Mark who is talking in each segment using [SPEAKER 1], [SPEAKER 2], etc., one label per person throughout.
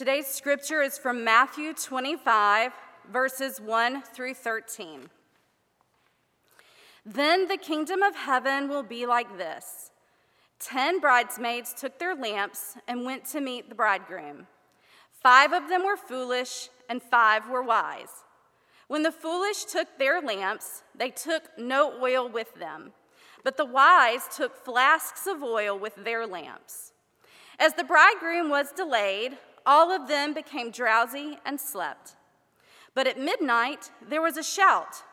[SPEAKER 1] Today's scripture is from Matthew 25, verses 1 through 13. Then the kingdom of heaven will be like this Ten bridesmaids took their lamps and went to meet the bridegroom. Five of them were foolish, and five were wise. When the foolish took their lamps, they took no oil with them, but the wise took flasks of oil with their lamps. As the bridegroom was delayed, all of them became drowsy and slept. But at midnight, there was a shout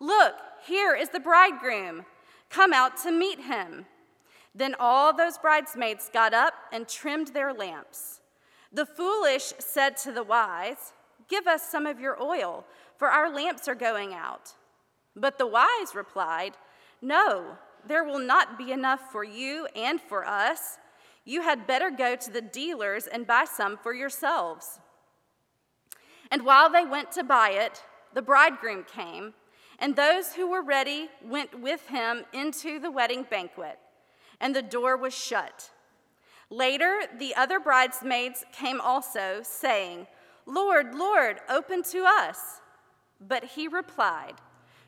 [SPEAKER 1] Look, here is the bridegroom. Come out to meet him. Then all those bridesmaids got up and trimmed their lamps. The foolish said to the wise, Give us some of your oil for our lamps are going out. But the wise replied, No, there will not be enough for you and for us. You had better go to the dealers and buy some for yourselves. And while they went to buy it, the bridegroom came, and those who were ready went with him into the wedding banquet, and the door was shut. Later, the other bridesmaids came also, saying, Lord, Lord, open to us. But he replied,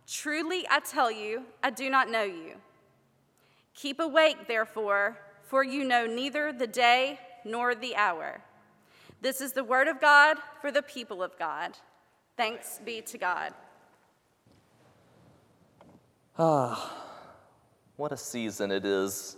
[SPEAKER 1] Truly I tell you, I do not know you. Keep awake, therefore, for you know neither the day nor the hour. This is the word of God for the people of God. Thanks be to God.
[SPEAKER 2] Ah, what a season it is.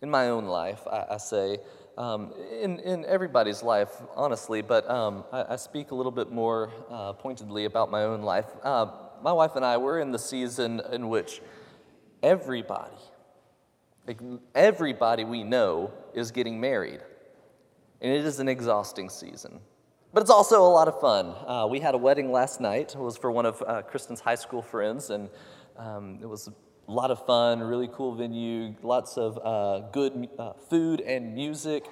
[SPEAKER 2] In my own life, I, I say, um, in, in everybody's life, honestly, but um, I, I, speak a little bit more uh, pointedly about my own life. Uh, my wife and I, we're in the season in which everybody, everybody we know is getting married. And it is an exhausting season. But it's also a lot of fun. Uh, we had a wedding last night. It was for one of uh, Kristen's high school friends, and um, it was a lot of fun, really cool venue, lots of uh, good uh, food and music.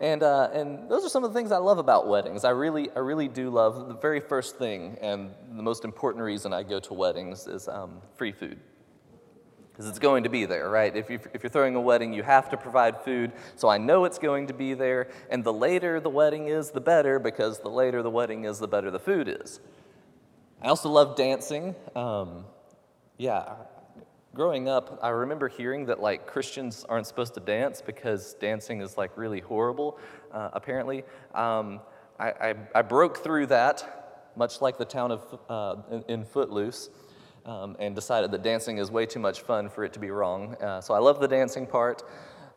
[SPEAKER 2] And, uh, and those are some of the things I love about weddings. I really, I really do love the very first thing and the most important reason I go to weddings is um, free food. Because it's going to be there, right? If, you, if you're throwing a wedding, you have to provide food. So I know it's going to be there. And the later the wedding is, the better, because the later the wedding is, the better the food is. I also love dancing. Um, yeah, growing up, I remember hearing that like Christians aren't supposed to dance because dancing is like really horrible, uh, apparently. Um, I, I, I, broke through that, much like the town of uh, in, in, Footloose, um, and decided that dancing is way too much fun for it to be wrong. Uh, so I love the dancing part.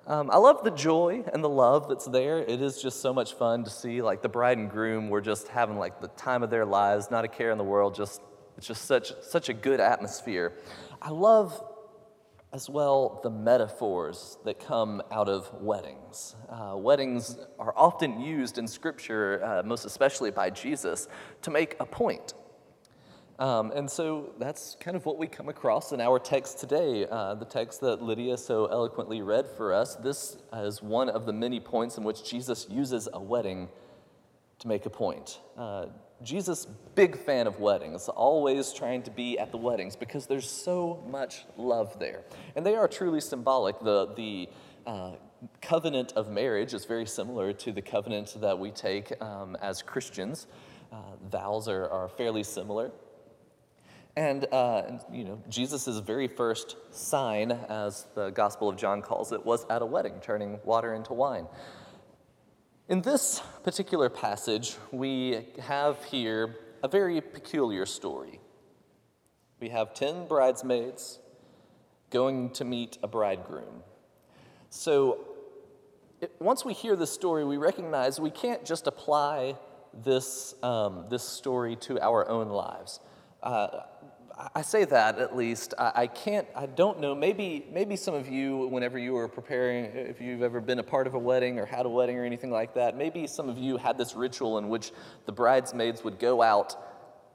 [SPEAKER 2] Um, I love the joy and the love that's there. It is just so much fun to see like the bride and groom were just having like the time of their lives, not a care in the world, just it's just such, such a good atmosphere. I love as well the metaphors that come out of weddings. Uh, weddings are often used in Scripture, uh, most especially by Jesus, to make a point. Um, and so that's kind of what we come across in our text today, uh, the text that Lydia so eloquently read for us. This is one of the many points in which Jesus uses a wedding to make a point. Uh, Jesus, big fan of weddings, always trying to be at the weddings because there's so much love there. And they are truly symbolic. The, the uh, covenant of marriage is very similar to the covenant that we take um, as Christians. Uh, vows are, are fairly similar. And, uh, you know, Jesus' very first sign, as the Gospel of John calls it, was at a wedding, turning water into wine. In this particular passage, we have here a very peculiar story. We have 10 bridesmaids going to meet a bridegroom. So, it, once we hear this story, we recognize we can't just apply this, um, this story to our own lives. Uh, I say that at least. I, can't, I don't know. Maybe, maybe some of you, whenever you were preparing, if you've ever been a part of a wedding or had a wedding or anything like that, maybe some of you had this ritual in which the bridesmaids would go out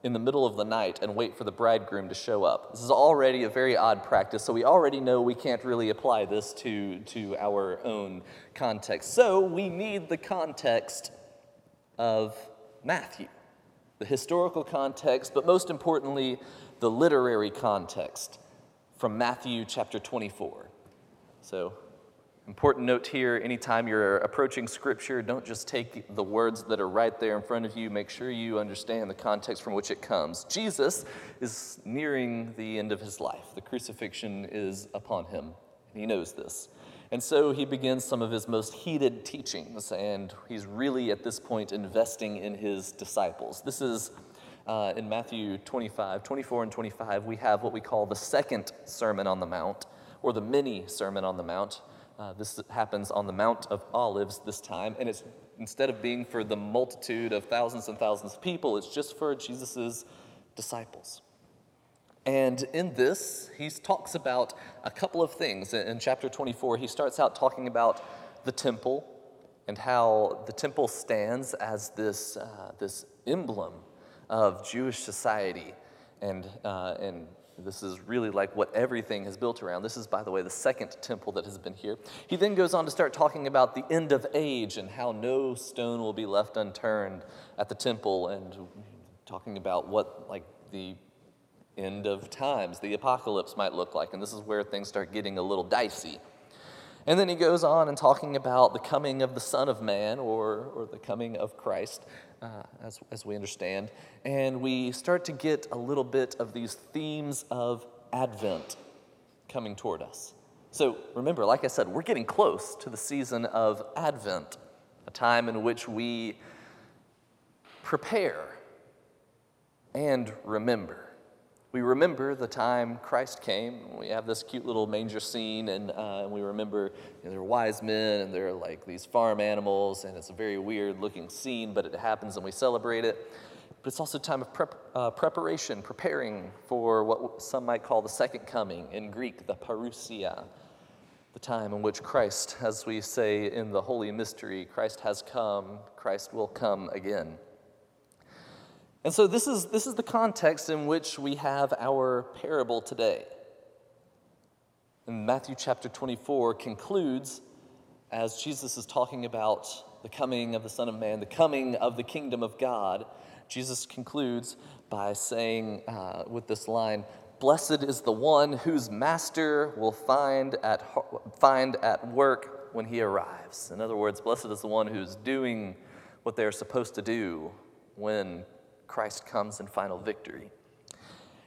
[SPEAKER 2] in the middle of the night and wait for the bridegroom to show up. This is already a very odd practice, so we already know we can't really apply this to, to our own context. So we need the context of Matthew, the historical context, but most importantly, the literary context from Matthew chapter 24. So Important note here anytime you're approaching Scripture, don't just take the words that are right there in front of you. Make sure you understand the context from which it comes. Jesus is nearing the end of his life, the crucifixion is upon him, and he knows this. And so he begins some of his most heated teachings, and he's really at this point investing in his disciples. This is uh, in Matthew 25, 24, and 25, we have what we call the second Sermon on the Mount, or the mini Sermon on the Mount. Uh, this happens on the Mount of Olives this time, and it's instead of being for the multitude of thousands and thousands of people, it's just for Jesus' disciples. And in this, he talks about a couple of things. In chapter 24, he starts out talking about the temple and how the temple stands as this, uh, this emblem of Jewish society and, uh, and this is really like what everything is built around. This is, by the way, the second temple that has been here. He then goes on to start talking about the end of age and how no stone will be left unturned at the temple and talking about what, like, the end of times, the apocalypse might look like. And this is where things start getting a little dicey. And then he goes on and talking about the coming of the Son of Man or, or the coming of Christ, uh, as, as we understand. And we start to get a little bit of these themes of Advent coming toward us. So remember, like I said, we're getting close to the season of Advent, a time in which we prepare and remember we remember the time Christ came. We have this cute little manger scene, and, uh, we remember you know, there are wise men and there are like these farm animals, and it's a very weird looking scene, but it happens and we celebrate it. But it's also a time of prep, uh, preparation, preparing for what some might call the second coming, in Greek, the parousia, the time in which Christ, as we say in the Holy Mystery, Christ has come, Christ will come again. And so this is, this is the context in which we have our parable today. And Matthew chapter 24 concludes as Jesus is talking about the coming of the Son of Man, the coming of the kingdom of God. Jesus concludes by saying uh, with this line, Blessed is the one whose master will find at, find at work when he arrives. In other words, blessed is the one who's doing what they're supposed to do when Christ comes in final victory.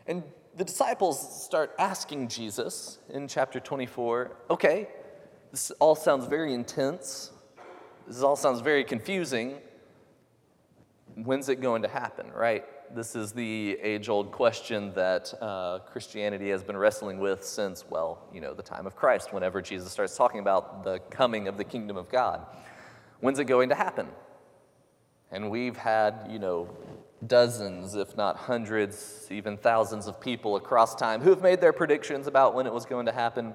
[SPEAKER 2] And the disciples start asking Jesus in chapter 24 okay, this all sounds very intense. This all sounds very confusing. When's it going to happen, right? This is the age old question that uh, Christianity has been wrestling with since, well, you know, the time of Christ, whenever Jesus starts talking about the coming of the kingdom of God. When's it going to happen? And we've had, you know, dozens, if not hundreds, even thousands of people across time who have made their predictions about when it was going to happen.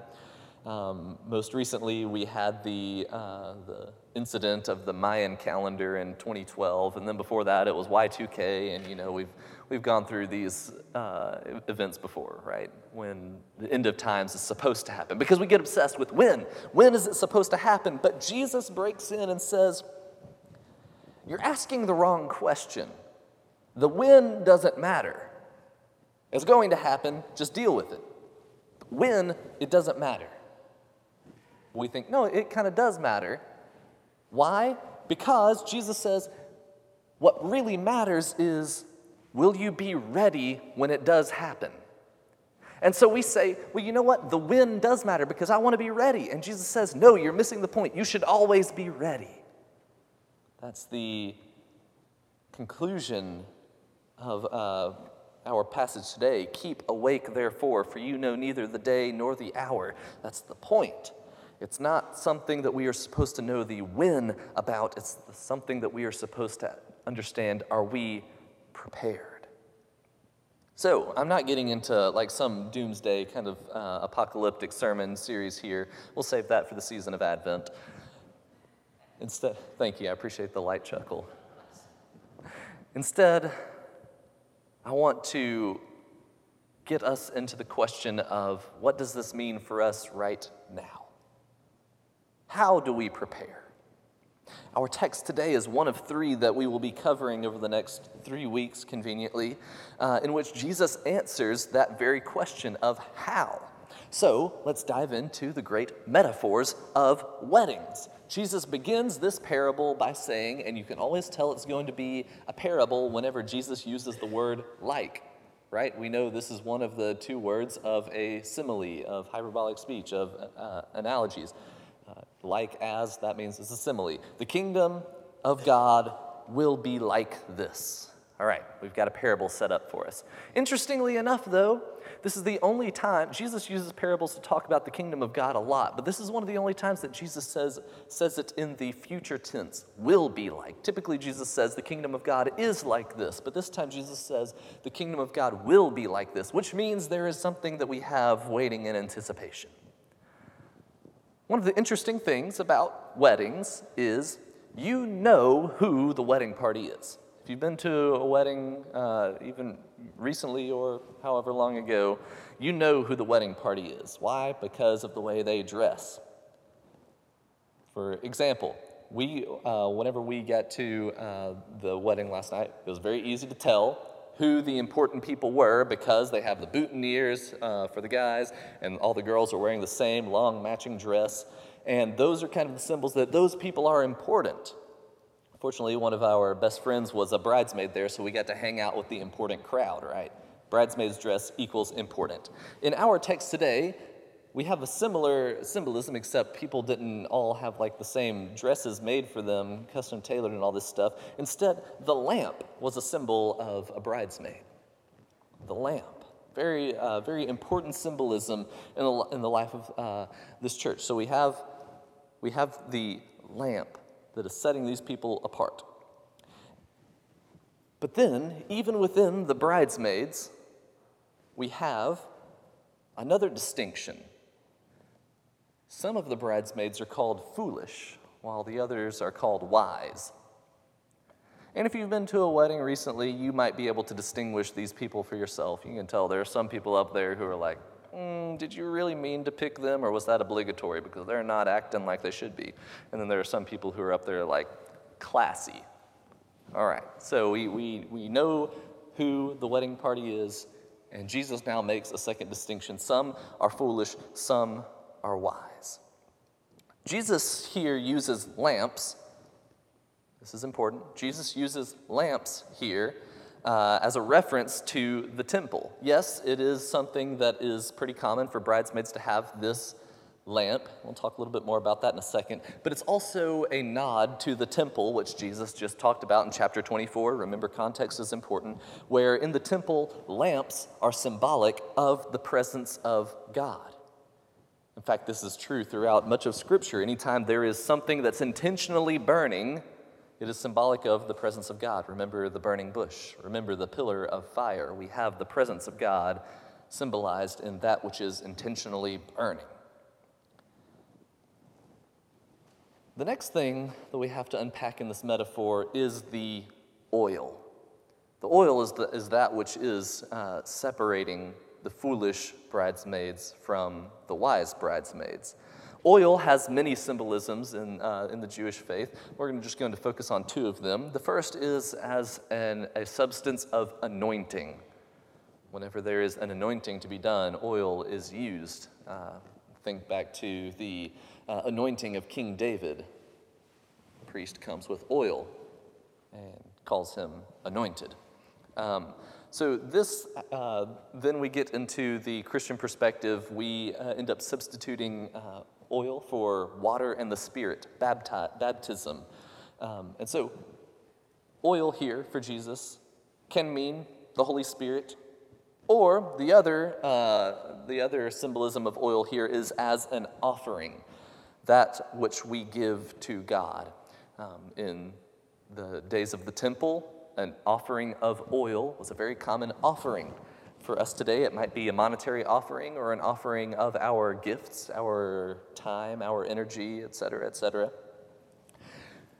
[SPEAKER 2] Um, most recently, we had the, uh, the incident of the Mayan calendar in 2012, and then before that, it was Y2K, and you know we've we've gone through these uh, events before, right? When the end of times is supposed to happen, because we get obsessed with when. When is it supposed to happen? But Jesus breaks in and says, "You're asking the wrong question." The when doesn't matter. It's going to happen, just deal with it. When, it doesn't matter. We think, no, it kind of does matter. Why? Because Jesus says, what really matters is, will you be ready when it does happen? And so we say, well, you know what? The when does matter because I want to be ready. And Jesus says, no, you're missing the point. You should always be ready. That's the conclusion of uh, our passage today. Keep awake, therefore, for you know neither the day nor the hour. That's the point. It's not something that we are supposed to know the when about, it's something that we are supposed to understand are we prepared? So, I'm not getting into like some doomsday kind of uh, apocalyptic sermon series here. We'll save that for the season of Advent. Instead, thank you, I appreciate the light chuckle. Instead, I want to get us into the question of what does this mean for us right now? How do we prepare? Our text today is one of three that we will be covering over the next three weeks, conveniently, uh, in which Jesus answers that very question of how. So let's dive into the great metaphors of weddings. Jesus begins this parable by saying, and you can always tell it's going to be a parable whenever Jesus uses the word like, right? We know this is one of the two words of a simile, of hyperbolic speech, of uh, analogies. Uh, like as, that means it's a simile. The kingdom of God will be like this. All right, we've got a parable set up for us. Interestingly enough, though, this is the only time Jesus uses parables to talk about the kingdom of God a lot, but this is one of the only times that Jesus says, says it in the future tense, will be like. Typically, Jesus says the kingdom of God is like this, but this time Jesus says the kingdom of God will be like this, which means there is something that we have waiting in anticipation. One of the interesting things about weddings is you know who the wedding party is. If you've been to a wedding, uh, even recently or however long ago, you know who the wedding party is. Why? Because of the way they dress. For example, we, uh, whenever we got to uh, the wedding last night, it was very easy to tell who the important people were because they have the boutonnieres uh, for the guys, and all the girls are wearing the same long matching dress. And those are kind of the symbols that those people are important. Fortunately, one of our best friends was a bridesmaid there, so we got to hang out with the important crowd, right? Bridesmaid's dress equals important. In our text today, we have a similar symbolism, except people didn't all have like the same dresses made for them, custom tailored and all this stuff. Instead, the lamp was a symbol of a bridesmaid. The lamp. Very, uh, very important symbolism in the, in the life of uh, this church. So we have, we have the lamp that is setting these people apart. But then, even within the bridesmaids, we have another distinction. Some of the bridesmaids are called foolish, while the others are called wise. And if you've been to a wedding recently, you might be able to distinguish these people for yourself. You can tell there are some people up there who are like, mm, did you really mean to pick them or was that obligatory? Because they're not acting like they should be. And then there are some people who are up there like, classy. All right, so we, we, we know who the wedding party is, and Jesus now makes a second distinction. Some are foolish, some are wise. Jesus here uses lamps. This is important. Jesus uses lamps here uh, as a reference to the temple. Yes, it is something that is pretty common for bridesmaids to have this lamp. We'll talk a little bit more about that in a second. But it's also a nod to the temple, which Jesus just talked about in chapter 24. Remember, context is important, where in the temple, lamps are symbolic of the presence of God. In fact, this is true throughout much of Scripture. Anytime there is something that's intentionally burning, it is symbolic of the presence of God. Remember the burning bush. Remember the pillar of fire. We have the presence of God symbolized in that which is intentionally burning. The next thing that we have to unpack in this metaphor is the oil. The oil is, the, is that which is uh, separating the foolish bridesmaids from the wise bridesmaids. Oil has many symbolisms in, uh, in the Jewish faith. We're just going to focus on two of them. The first is as an, a substance of anointing. Whenever there is an anointing to be done, oil is used. Uh, think back to the uh, anointing of King David. The priest comes with oil and calls him anointed. Um, so, this, uh, then we get into the Christian perspective. We uh, end up substituting uh, oil for water and the Spirit, bapti- baptism. Um, and so, oil here for Jesus can mean the Holy Spirit, or the other, uh, the other symbolism of oil here is as an offering, that which we give to God. Um, in the days of the temple, an offering of oil was a very common offering for us today, it might be a monetary offering or an offering of our gifts, our time, our energy, et cetera, et cetera.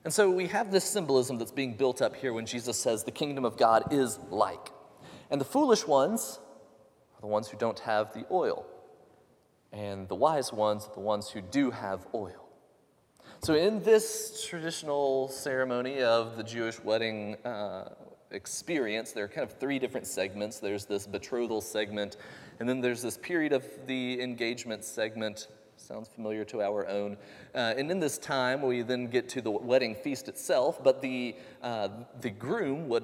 [SPEAKER 2] And so we have this symbolism that's being built up here when Jesus says the kingdom of God is like. And the foolish ones are the ones who don't have the oil, and the wise ones are the ones who do have oil. So, in this traditional ceremony of the Jewish wedding, uh, experience, there are kind of three different segments. There's this betrothal segment, and then there's this period of the engagement segment. Sounds familiar to our own. Uh, and in this time, we then get to the wedding feast itself, but the, uh, the groom would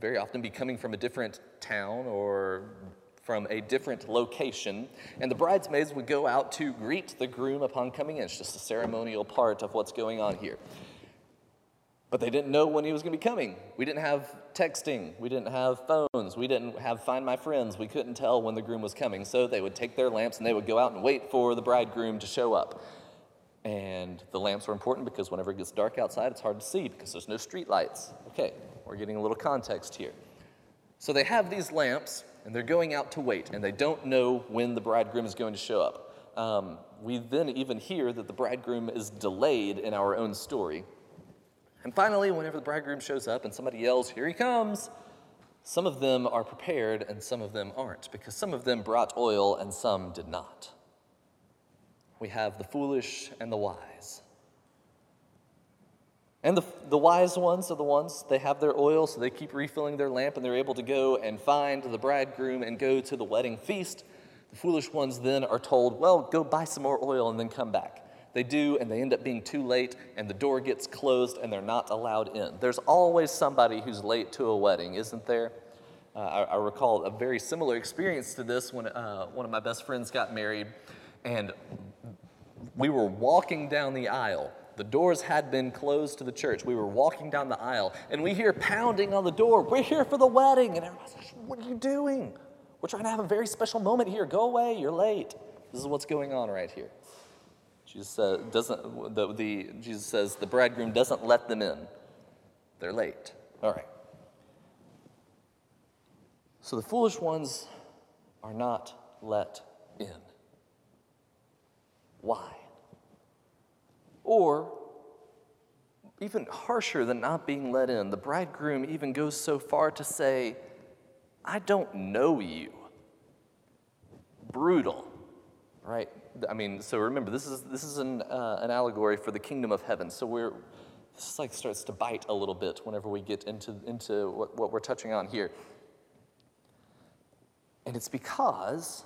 [SPEAKER 2] very often be coming from a different town or from a different location, and the bridesmaids would go out to greet the groom upon coming in. It's just a ceremonial part of what's going on here. But they didn't know when he was going to be coming. We didn't have texting. We didn't have phones. We didn't have Find My Friends. We couldn't tell when the groom was coming. So they would take their lamps and they would go out and wait for the bridegroom to show up. And the lamps were important because whenever it gets dark outside, it's hard to see because there's no street lights. Okay, we're getting a little context here. So they have these lamps and they're going out to wait and they don't know when the bridegroom is going to show up. Um, we then even hear that the bridegroom is delayed in our own story and finally, whenever the bridegroom shows up and somebody yells, Here he comes, some of them are prepared and some of them aren't, because some of them brought oil and some did not. We have the foolish and the wise. And the, the wise ones are the ones, they have their oil, so they keep refilling their lamp and they're able to go and find the bridegroom and go to the wedding feast. The foolish ones then are told, Well, go buy some more oil and then come back. They do, and they end up being too late, and the door gets closed, and they're not allowed in. There's always somebody who's late to a wedding, isn't there? Uh, I, I, recall a very similar experience to this when uh, one of my best friends got married, and we were walking down the aisle. The doors had been closed to the church. We were walking down the aisle, and we hear pounding on the door. We're here for the wedding. And everyone's like, What are you doing? We're trying to have a very special moment here. Go away, you're late. This is what's going on right here. Jesus, uh, doesn't, the, the, Jesus says the bridegroom doesn't let them in. They're late. All right. So the foolish ones are not let in. Why? Or, even harsher than not being let in, the bridegroom even goes so far to say, I don't know you. Brutal, right? I mean, so remember, this is, this is an, uh, an allegory for the kingdom of heaven. So we're, this like starts to bite a little bit whenever we get into, into what, what we're touching on here. And it's because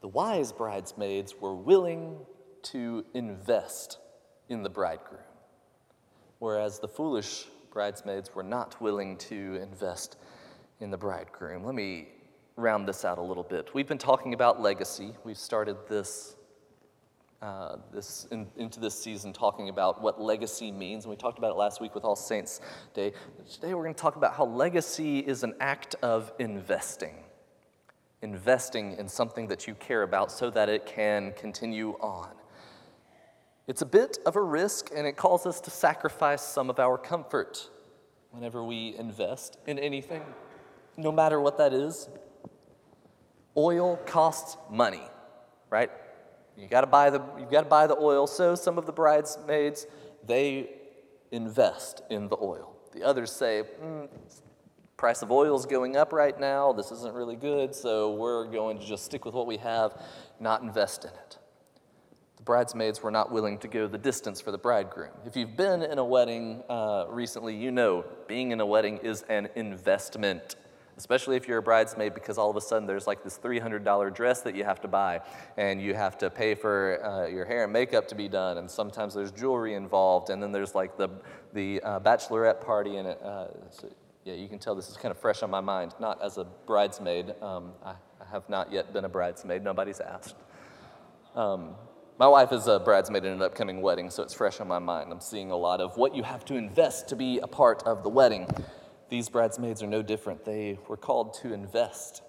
[SPEAKER 2] the wise bridesmaids were willing to invest in the bridegroom, whereas the foolish bridesmaids were not willing to invest in the bridegroom. Let me round this out a little bit. We've been talking about legacy. We've started this, uh, this in, into this season talking about what legacy means, and we talked about it last week with All Saints Day. Today we're going to talk about how legacy is an act of investing. Investing in something that you care about so that it can continue on. It's a bit of a risk, and it calls us to sacrifice some of our comfort whenever we invest in anything, no matter what that is. Oil costs money, right? You got to buy the you got to buy the oil. So some of the bridesmaids they invest in the oil. The others say, mm, price of oil is going up right now. This isn't really good, so we're going to just stick with what we have, not invest in it. The bridesmaids were not willing to go the distance for the bridegroom. If you've been in a wedding uh, recently, you know being in a wedding is an investment especially if you're a bridesmaid, because all of a sudden there's like this $300 dress that you have to buy, and you have to pay for uh, your hair and makeup to be done, and sometimes there's jewelry involved, and then there's like the, the uh, bachelorette party, and uh, so, yeah, you can tell this is kind of fresh on my mind. Not as a bridesmaid, um, I, I, have not yet been a bridesmaid, nobody's asked. Um, my wife is a bridesmaid in an upcoming wedding, so it's fresh on my mind. I'm seeing a lot of what you have to invest to be a part of the wedding. These bridesmaids are no different. They were called to invest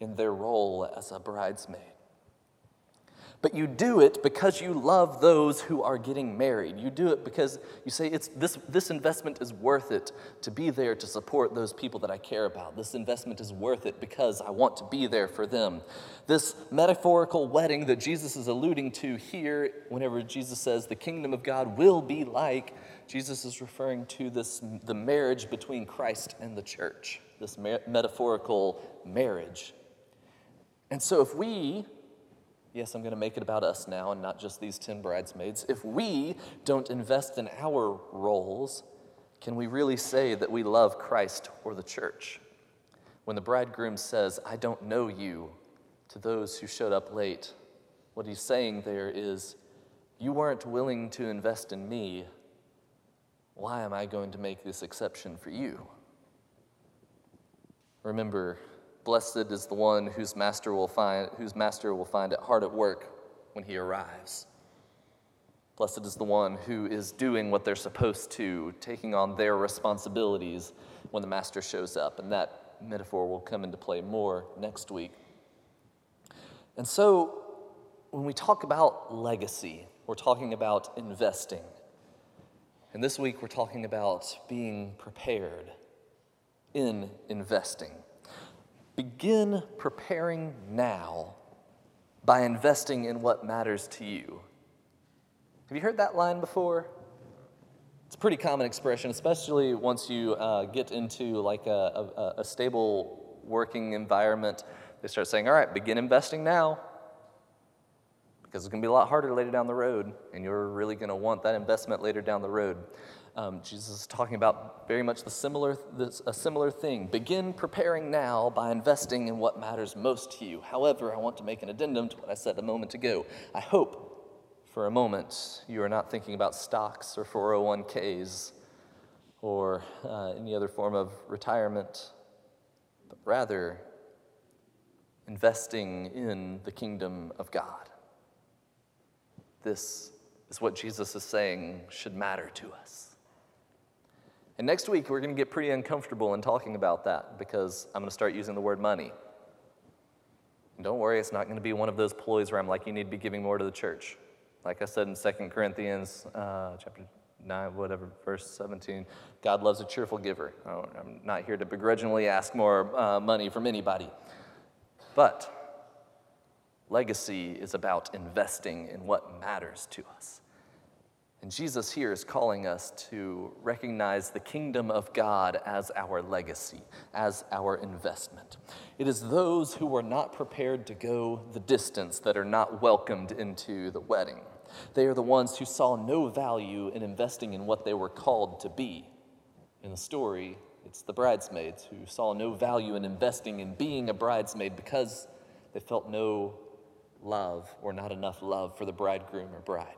[SPEAKER 2] in their role as a bridesmaid. But you do it because you love those who are getting married. You do it because you say, it's, this, this investment is worth it to be there to support those people that I care about. This investment is worth it because I want to be there for them. This metaphorical wedding that Jesus is alluding to here, whenever Jesus says the kingdom of God will be like Jesus is referring to this the marriage between Christ and the church, this metaphorical marriage. And so if we yes, I'm going to make it about us now and not just these 10 bridesmaids. If we don't invest in our roles, can we really say that we love Christ or the church? When the bridegroom says, I don't know you, to those who showed up late, what he's saying there is, You weren't willing to invest in me. Why am I going to make this exception for you? Remember, blessed is the one whose master will find, whose master will find it hard at work when he arrives. Blessed is the one who is doing what they're supposed to, taking on their responsibilities when the master shows up. And that metaphor will come into play more next week. And so, when we talk about legacy, we're talking about investing. And this week, we're talking about being prepared in investing. Begin preparing now by investing in what matters to you. Have you heard that line before? It's a pretty common expression, especially once you uh, get into like a, a, a stable working environment. They start saying, all right, begin investing now because it's going to be a lot harder later down the road, and you're really going to want that investment later down the road. Um, Jesus is talking about very much the similar, this, a similar thing. Begin preparing now by investing in what matters most to you. However, I want to make an addendum to what I said a moment ago. I hope for a moment you are not thinking about stocks or 401ks or uh, any other form of retirement, but rather investing in the kingdom of God. This is what Jesus is saying should matter to us. And next week, we're going to get pretty uncomfortable in talking about that because I'm going to start using the word money. And don't worry, it's not going to be one of those ploys where I'm like, you need to be giving more to the church. Like I said in 2 Corinthians uh, chapter 9, whatever, verse 17, God loves a cheerful giver. I'm not here to begrudgingly ask more uh, money from anybody. But legacy is about investing in what matters to us. And Jesus here is calling us to recognize the kingdom of God as our legacy, as our investment. It is those who are not prepared to go the distance that are not welcomed into the wedding. They are the ones who saw no value in investing in what they were called to be. In the story, it's the bridesmaids who saw no value in investing in being a bridesmaid because they felt no love or not enough love for the bridegroom or bride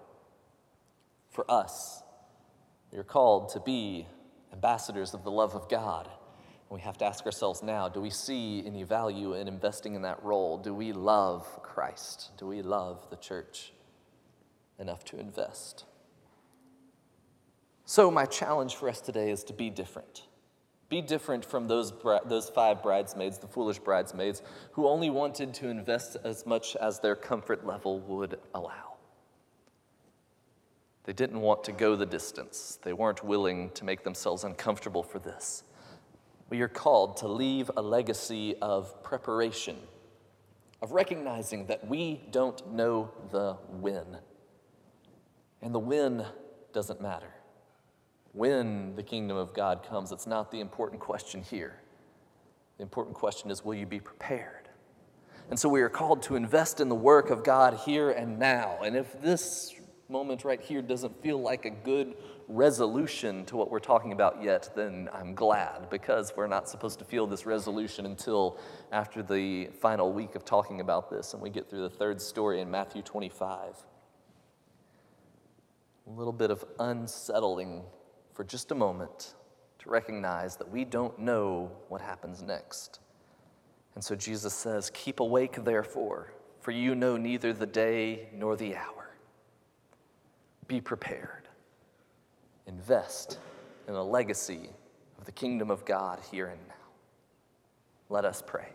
[SPEAKER 2] for us. We are called to be ambassadors of the love of God. And we have to ask ourselves now do we see any value in investing in that role? Do we love Christ? Do we love the church enough to invest? So, my challenge for us today is to be different. Be different from those, those five bridesmaids, the foolish bridesmaids, who only wanted to invest as much as their comfort level would allow. They didn't want to go the distance, they weren't willing to make themselves uncomfortable for this. We are called to leave a legacy of preparation, of recognizing that we don't know the when. And the when doesn't matter. When the kingdom of God comes, it's not the important question here. The important question is will you be prepared? And so we are called to invest in the work of God here and now. And if this moment right here doesn't feel like a good resolution to what we're talking about yet, then I'm glad because we're not supposed to feel this resolution until after the final week of talking about this and we get through the third story in Matthew 25. A little bit of unsettling for just a moment to recognize that we don't know what happens next. And so Jesus says, Keep awake, therefore, for you know neither the day nor the hour. Be prepared. Invest in a legacy of the kingdom of God here and now. Let us pray.